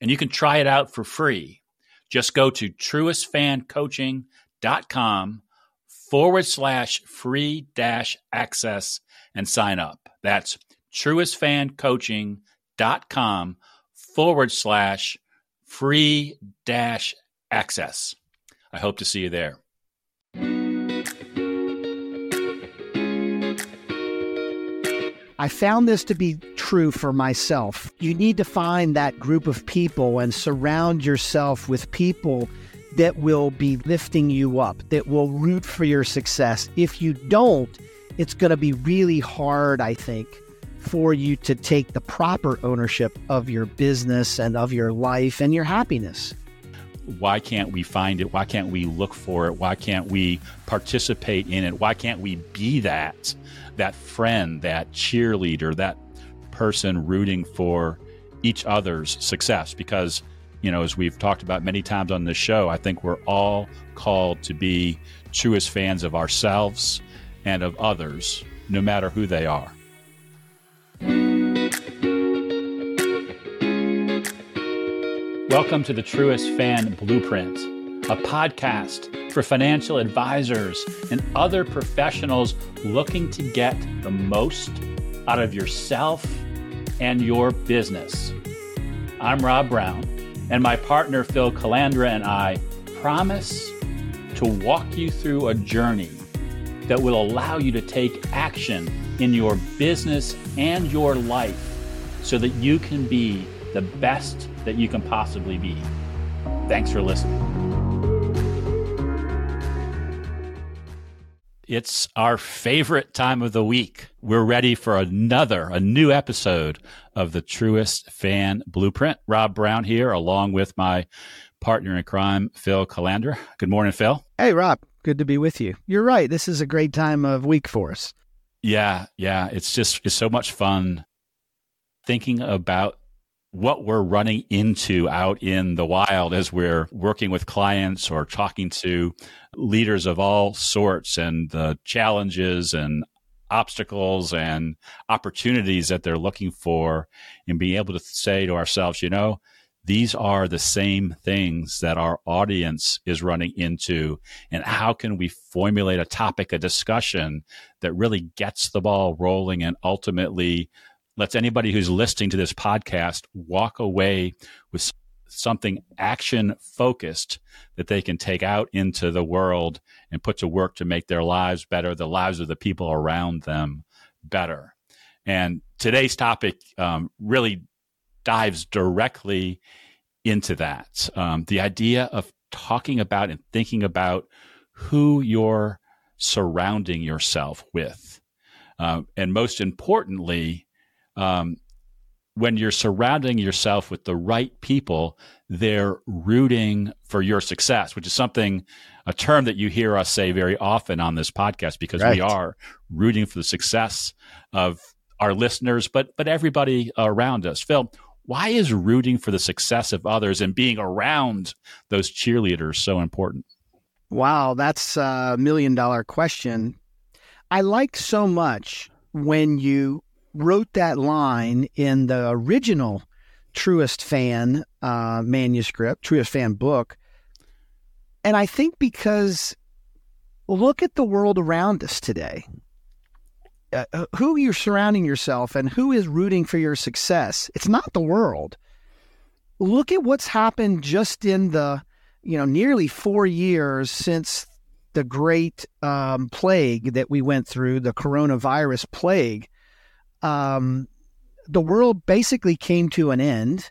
and you can try it out for free. Just go to truestfancoaching.com forward slash free dash access and sign up. That's truestfancoaching.com forward slash free dash access. I hope to see you there. I found this to be true for myself. You need to find that group of people and surround yourself with people that will be lifting you up, that will root for your success. If you don't, it's going to be really hard, I think, for you to take the proper ownership of your business and of your life and your happiness. Why can't we find it? Why can't we look for it? Why can't we participate in it? Why can't we be that? that friend, that cheerleader, that person rooting for each other's success. Because, you know, as we've talked about many times on this show, I think we're all called to be truest fans of ourselves and of others, no matter who they are. Welcome to the Truest Fan Blueprint, a podcast for financial advisors and other professionals looking to get the most out of yourself and your business. I'm Rob Brown, and my partner Phil Calandra and I promise to walk you through a journey that will allow you to take action in your business and your life so that you can be the best that you can possibly be. Thanks for listening. It's our favorite time of the week. We're ready for another, a new episode of the Truest Fan Blueprint. Rob Brown here, along with my partner in crime, Phil Calandra. Good morning, Phil. Hey, Rob. Good to be with you. You're right. This is a great time of week for us. Yeah, yeah. It's just it's so much fun thinking about what we're running into out in the wild as we're working with clients or talking to leaders of all sorts and the challenges and obstacles and opportunities that they're looking for and being able to say to ourselves, you know, these are the same things that our audience is running into. And how can we formulate a topic, a discussion that really gets the ball rolling and ultimately lets anybody who's listening to this podcast walk away with something action focused that they can take out into the world and put to work to make their lives better, the lives of the people around them better. And today's topic um, really dives directly into that. Um, the idea of talking about and thinking about who you're surrounding yourself with. Uh, and most importantly, um, when you're surrounding yourself with the right people, they're rooting for your success, which is something, a term that you hear us say very often on this podcast because right. we are rooting for the success of our listeners, but but everybody around us. Phil, why is rooting for the success of others and being around those cheerleaders so important? Wow, that's a million dollar question. I like so much when you wrote that line in the original Truest Fan uh, manuscript, Truest Fan book. And I think because look at the world around us today. Uh, uh, who you're surrounding yourself and who is rooting for your success. It's not the world. Look at what's happened just in the, you know, nearly four years since the great um, plague that we went through, the coronavirus plague um, the world basically came to an end.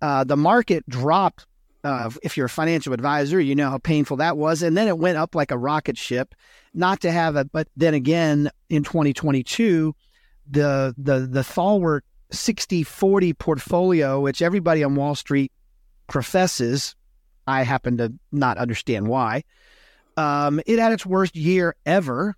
Uh, the market dropped. Uh, if you're a financial advisor, you know how painful that was. And then it went up like a rocket ship. Not to have it, but then again in 2022, the the the Thalwert 60 40 portfolio, which everybody on Wall Street professes. I happen to not understand why. Um, it had its worst year ever.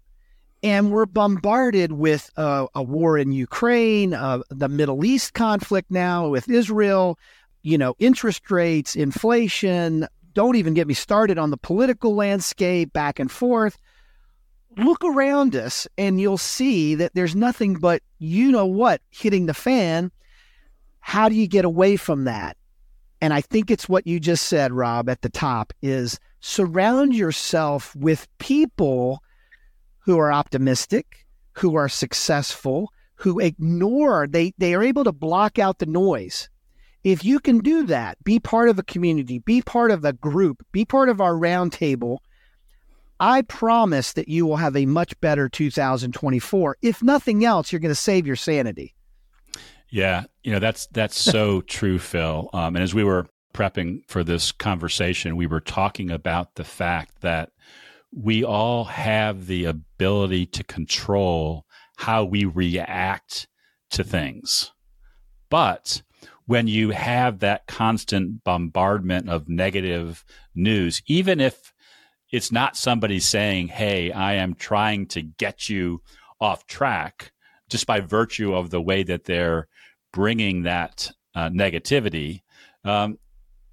And we're bombarded with uh, a war in Ukraine, uh, the Middle East conflict now with Israel, you know, interest rates, inflation. Don't even get me started on the political landscape back and forth. Look around us and you'll see that there's nothing but you know what hitting the fan. How do you get away from that? And I think it's what you just said, Rob, at the top is surround yourself with people who are optimistic, who are successful, who ignore, they, they are able to block out the noise. If you can do that, be part of a community, be part of a group, be part of our roundtable, I promise that you will have a much better 2024. If nothing else, you're going to save your sanity. Yeah, you know that's that's so true, Phil. Um, and as we were prepping for this conversation, we were talking about the fact that we all have the ability to control how we react to things, but when you have that constant bombardment of negative news, even if it's not somebody saying, "Hey, I am trying to get you off track," just by virtue of the way that they're bringing that uh, negativity, um,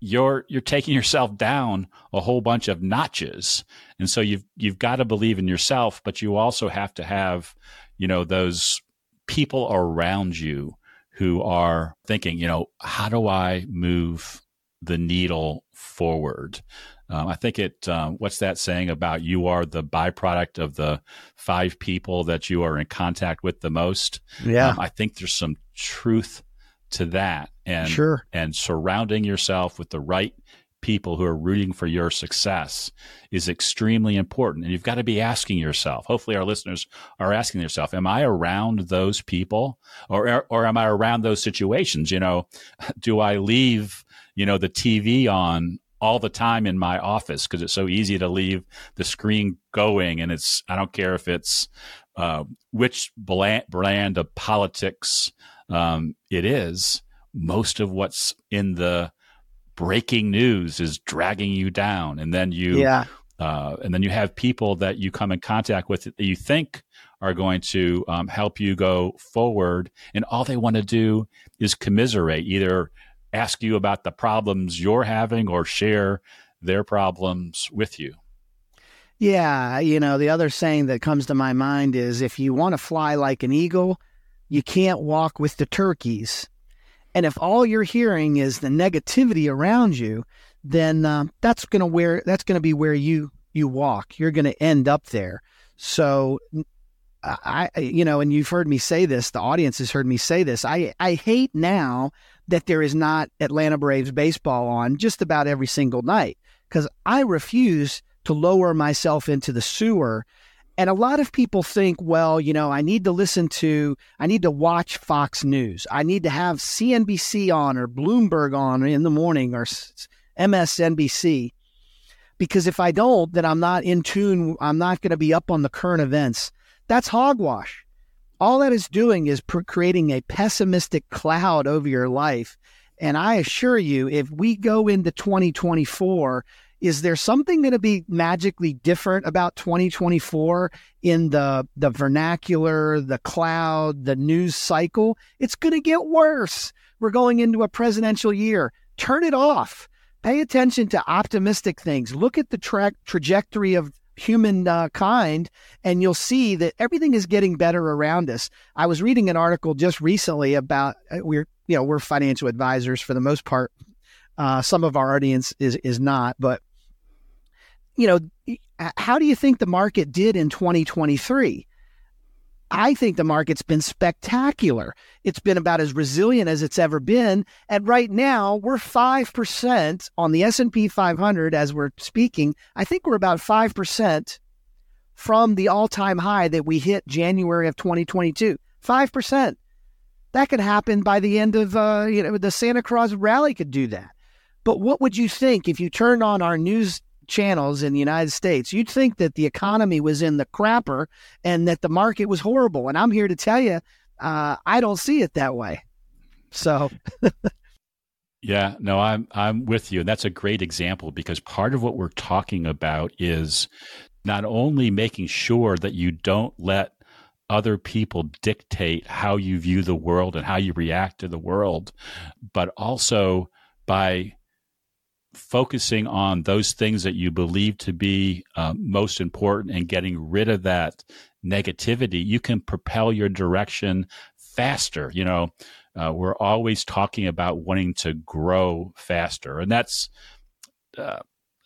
you're you're taking yourself down a whole bunch of notches. And so you've you've got to believe in yourself, but you also have to have, you know, those people around you who are thinking, you know, how do I move the needle forward? Um, I think it. Um, what's that saying about you are the byproduct of the five people that you are in contact with the most? Yeah, um, I think there's some truth to that, and sure, and surrounding yourself with the right people who are rooting for your success is extremely important. And you've got to be asking yourself. Hopefully, our listeners are asking themselves, "Am I around those people, or or am I around those situations? You know, do I leave?" you know the TV on all the time in my office because it's so easy to leave the screen going. And it's, I don't care if it's uh, which brand of politics um, it is, most of what's in the breaking news is dragging you down. And then you, yeah. Uh, and then you have people that you come in contact with that you think are going to um, help you go forward, and all they want to do is commiserate, either ask you about the problems you're having or share their problems with you. Yeah, you know, the other saying that comes to my mind is if you want to fly like an eagle, you can't walk with the turkeys. And if all you're hearing is the negativity around you, then uh, that's gonna where that's gonna be where you you walk. You're gonna end up there. So I, you know, and you've heard me say this. The audience has heard me say this. I I hate now that there is not Atlanta Braves baseball on just about every single night because I refuse to lower myself into the sewer. And a lot of people think, well, you know, I need to listen to, I need to watch Fox News. I need to have CNBC on or Bloomberg on in the morning or MSNBC. Because if I don't, then I'm not in tune. I'm not going to be up on the current events. That's hogwash all that is doing is creating a pessimistic cloud over your life. And I assure you, if we go into 2024, is there something going to be magically different about 2024 in the the vernacular, the cloud, the news cycle? It's going to get worse. We're going into a presidential year. Turn it off. Pay attention to optimistic things. Look at the tra- trajectory of humankind, uh, and you'll see that everything is getting better around us. I was reading an article just recently about uh, we're you know we're financial advisors for the most part. Uh, some of our audience is is not, but you know, how do you think the market did in 2023? I think the market's been spectacular. It's been about as resilient as it's ever been. And right now, we're 5% on the S&P 500 as we're speaking. I think we're about 5% from the all-time high that we hit January of 2022. 5%. That could happen by the end of uh, you know the Santa Claus rally could do that. But what would you think if you turned on our news channels in the United States, you'd think that the economy was in the crapper and that the market was horrible. And I'm here to tell you, uh, I don't see it that way. So. Yeah, no, I'm I'm with you. And that's a great example because part of what we're talking about is not only making sure that you don't let other people dictate how you view the world and how you react to the world, but also by focusing on those things that you believe to be uh, most important and getting rid of that negativity, you can propel your direction faster. You know, uh, we're always talking about wanting to grow faster, and that's. Uh,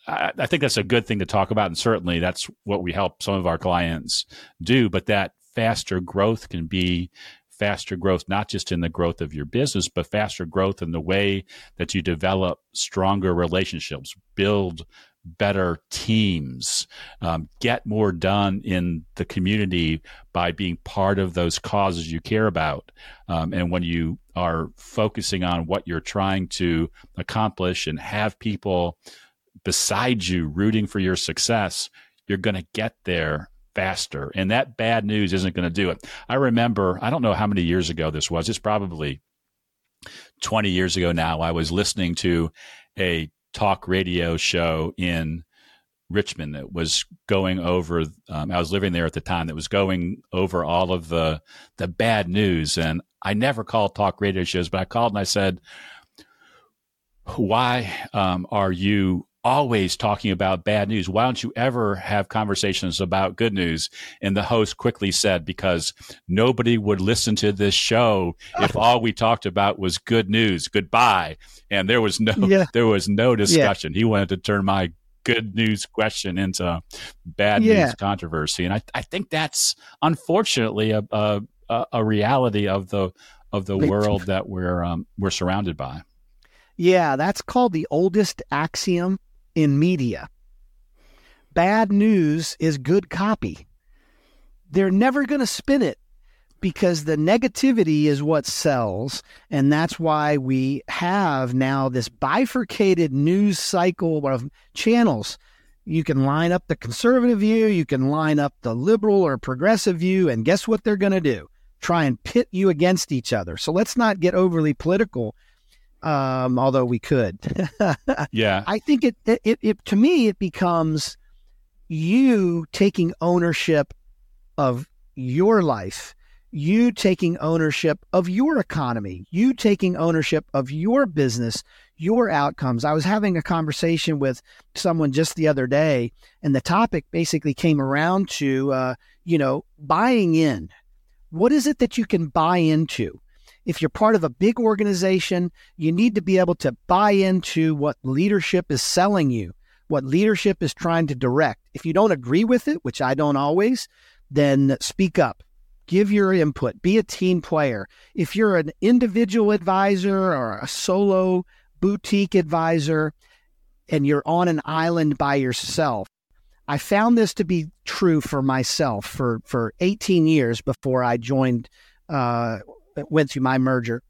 I, I think that's a good thing to talk about, and certainly that's what we help some of our clients do. But that faster growth can be faster growth, not just in the growth of your business, but faster growth in the way that you develop stronger relationships, build better teams, um, get more done in the community by being part of those causes you care about. Um, and when you are focusing on what you're trying to accomplish and have people beside you rooting for your success, you're going to get there faster. And that bad news isn't going to do it. I remember, I don't know how many years ago this was, it's probably 20 years ago now. I was listening to a talk radio show in Richmond that was going over. Um, I was living there at the time. That was going over all of the the bad news, and I never called talk radio shows, but I called and I said, "Why um, are you always talking about bad news. Why don't you ever have conversations about good news? And the host quickly said, because nobody would listen to this show if all we talked about was good news. Goodbye. And there was no, yeah. there was no discussion. Yeah. He wanted to turn my good news question into bad yeah. news controversy. And I, I think that's unfortunately a, a, a reality of the, of the world that we're, um, we're surrounded by. Yeah, that's called the oldest axiom in media. Bad news is good copy. They're never going to spin it because the negativity is what sells. And that's why we have now this bifurcated news cycle of channels. You can line up the conservative view, you can line up the liberal or progressive view, and guess what they're going to do? Try and pit you against each other. So let's not get overly political um, although we could. yeah, I think it, it it to me it becomes you taking ownership of your life, you taking ownership of your economy, you taking ownership of your business, your outcomes. I was having a conversation with someone just the other day, and the topic basically came around to, uh, you know, buying in. What is it that you can buy into? If you're part of a big organization, you need to be able to buy into what leadership is selling you, what leadership is trying to direct. If you don't agree with it, which I don't always, then speak up. Give your input. Be a team player. If you're an individual advisor or a solo boutique advisor and you're on an island by yourself, I found this to be true for myself for, for 18 years before I joined uh, went through my merger.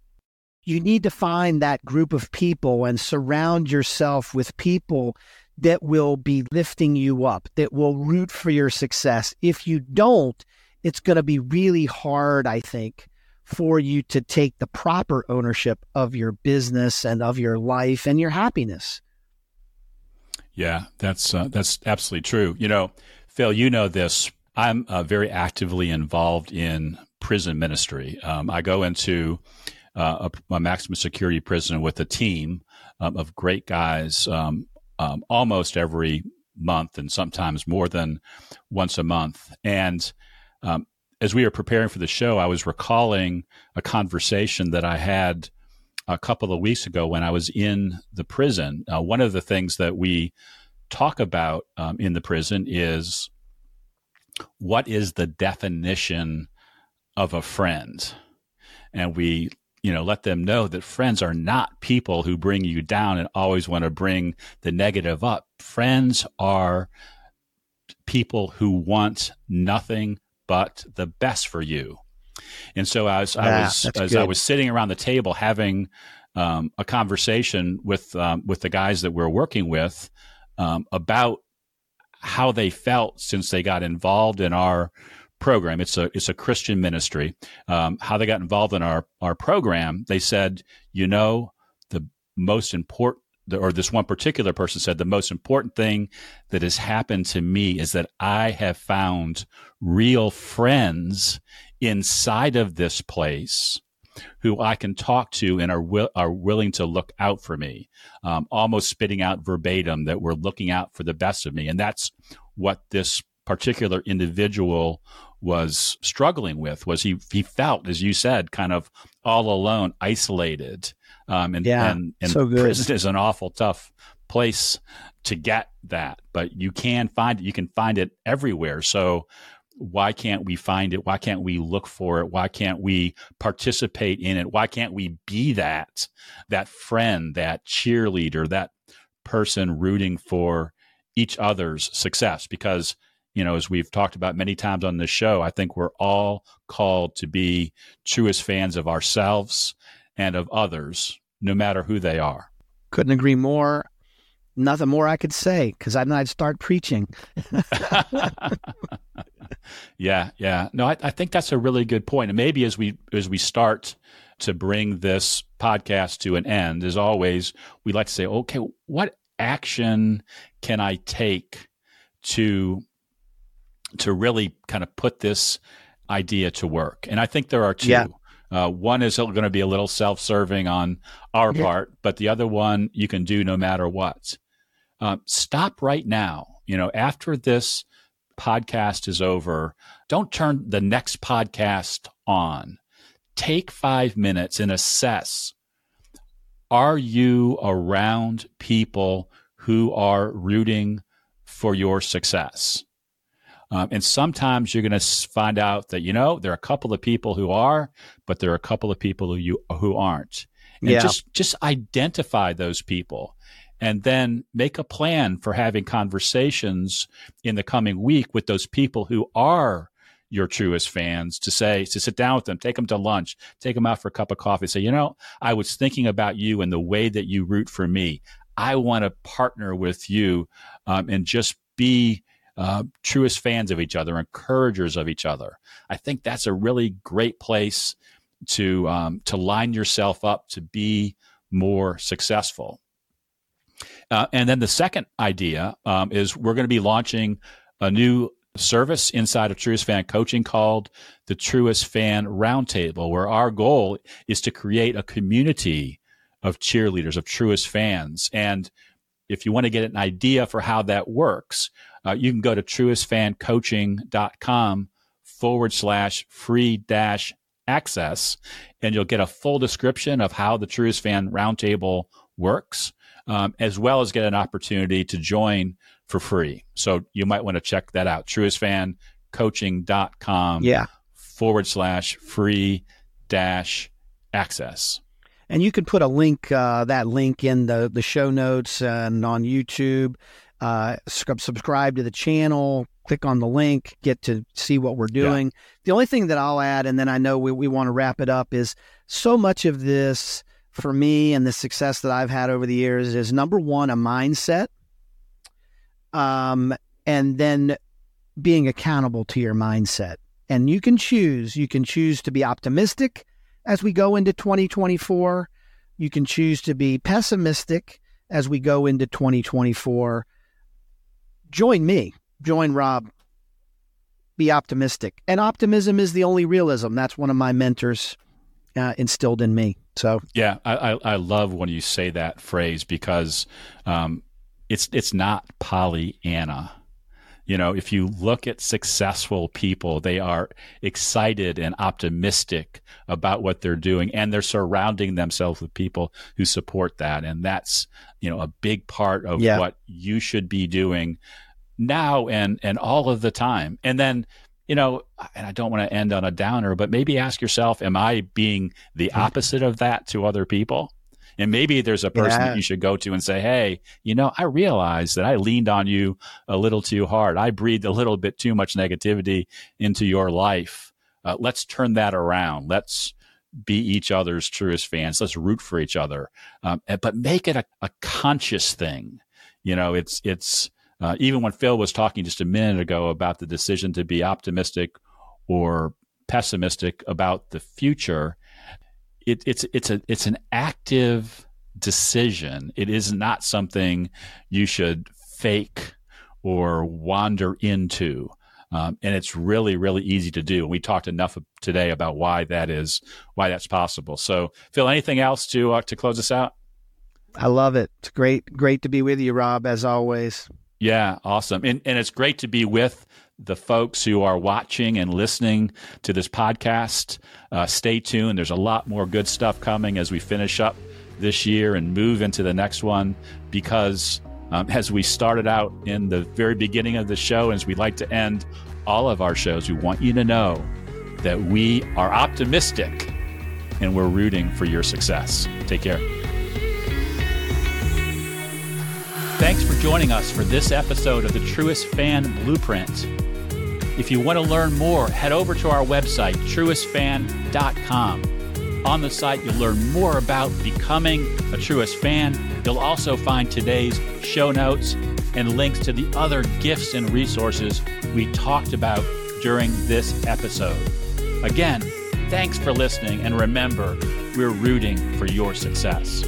You need to find that group of people and surround yourself with people that will be lifting you up, that will root for your success. If you don't, it's going to be really hard, I think, for you to take the proper ownership of your business and of your life and your happiness. Yeah, that's uh, that's absolutely true. You know, Phil, you know this. I'm uh, very actively involved in prison ministry. Um, I go into uh, a, a, maximum security prison with a team um, of great guys um, um, almost every month and sometimes more than once a month. And um, as we were preparing for the show, I was recalling a conversation that I had a couple of weeks ago when I was in the prison. Uh, one of the things that we talk about um, in the prison is what is the definition of a friend. And we, you know, let them know that friends are not people who bring you down and always want to bring the negative up. Friends are people who want nothing but the best for you. And so as I was as good. I was sitting around the table having um, a conversation with um, with the guys that we're working with um, about how they felt since they got involved in our program. It's a it's a Christian ministry. Um, how they got involved in our our program? They said, you know, the most important or this one particular person said the most important thing that has happened to me is that I have found real friends inside of this place who I can talk to and are will, are willing to look out for me, um, almost spitting out verbatim that we're looking out for the best of me, and that's what this particular individual was struggling with. Was he he felt, as you said, kind of all alone, isolated, um, and yeah, and, and so prison is an awful tough place to get that, but you can find it. You can find it everywhere. So why can't we find it? Why can't we look for it? Why can't we participate in it? Why can't we be that, that friend, that cheerleader, that person rooting for each other's success? Because, you know, as we've talked about many times on this show, I think we're all called to be truest fans of ourselves and of others, no matter who they are. Couldn't agree more nothing more I could say because then I'd start preaching. yeah, yeah. No, I, I, think that's a really good point. And maybe as we as we start to bring this podcast to an end, as always, we like to say, okay, what action can I take to to really kind of put this idea to work? And I think there are two. Yeah. Uh, one is going to be a little self-serving on our yeah. part, but the other one you can do no matter what. Uh, stop right now. You know, after this podcast is over, don't turn the next podcast on. Take five minutes and assess are you around people who are rooting for your success? Um, and sometimes you're going to find out that, you know, there are a couple of people who are, but there are a couple of people who you, who aren't. And yeah. just, just identify those people and then make a plan for having conversations in the coming week with those people who are your truest fans to say to sit down with them take them to lunch take them out for a cup of coffee say you know i was thinking about you and the way that you root for me i want to partner with you um, and just be uh, truest fans of each other encouragers of each other i think that's a really great place to um, to line yourself up to be more successful uh, and then the second idea um, is we're going to be launching a new service inside of Truest Fan Coaching called the Truest Fan Roundtable, where our goal is to create a community of cheerleaders, of Truest fans. And if you want to get an idea for how that works, uh, you can go to truestfancoaching.com forward slash free dash access, and you'll get a full description of how the Truest Fan Roundtable works um, as well as get an opportunity to join for free. So you might want to check that out. Truestfancoaching.com yeah. forward slash free dash access. And you can put a link, uh, that link in the, the show notes and on YouTube. Uh, subscribe to the channel, click on the link, get to see what we're doing. Yeah. The only thing that I'll add, and then I know we, we want to wrap it up, is so much of this for me and the success that I've had over the years is number one, a mindset. Um, and then being accountable to your mindset. And you can choose. You can choose to be optimistic as we go into 2024. You can choose to be pessimistic as we go into 2024. Join me, join Rob. Be optimistic. And optimism is the only realism. That's one of my mentors uh, instilled in me. So yeah, I, I, I love when you say that phrase because um, it's it's not Pollyanna. You know, if you look at successful people, they are excited and optimistic about what they're doing, and they're surrounding themselves with people who support that. And that's, you know, a big part of yeah. what you should be doing now and and all of the time. And then you know, and I don't want to end on a downer, but maybe ask yourself, am I being the opposite of that to other people? And maybe there's a person yeah. that you should go to and say, Hey, you know, I realize that I leaned on you a little too hard. I breathed a little bit too much negativity into your life. Uh, let's turn that around. Let's be each other's truest fans. Let's root for each other. Um, but make it a, a conscious thing. You know, it's, it's, uh, even when Phil was talking just a minute ago about the decision to be optimistic or pessimistic about the future, it, it's it's a it's an active decision. It is not something you should fake or wander into. Um, and it's really, really easy to do. We talked enough today about why that is, why that's possible. So, Phil, anything else to uh, to close us out? I love it. It's great, great to be with you, Rob, as always. Yeah, awesome. And and it's great to be with the folks who are watching and listening to this podcast. Uh, stay tuned. There's a lot more good stuff coming as we finish up this year and move into the next one because um, as we started out in the very beginning of the show, as we like to end all of our shows, we want you to know that we are optimistic and we're rooting for your success. Take care. Thanks for joining us for this episode of the Truest Fan Blueprint. If you want to learn more, head over to our website, truestfan.com. On the site, you'll learn more about becoming a Truest fan. You'll also find today's show notes and links to the other gifts and resources we talked about during this episode. Again, thanks for listening, and remember, we're rooting for your success.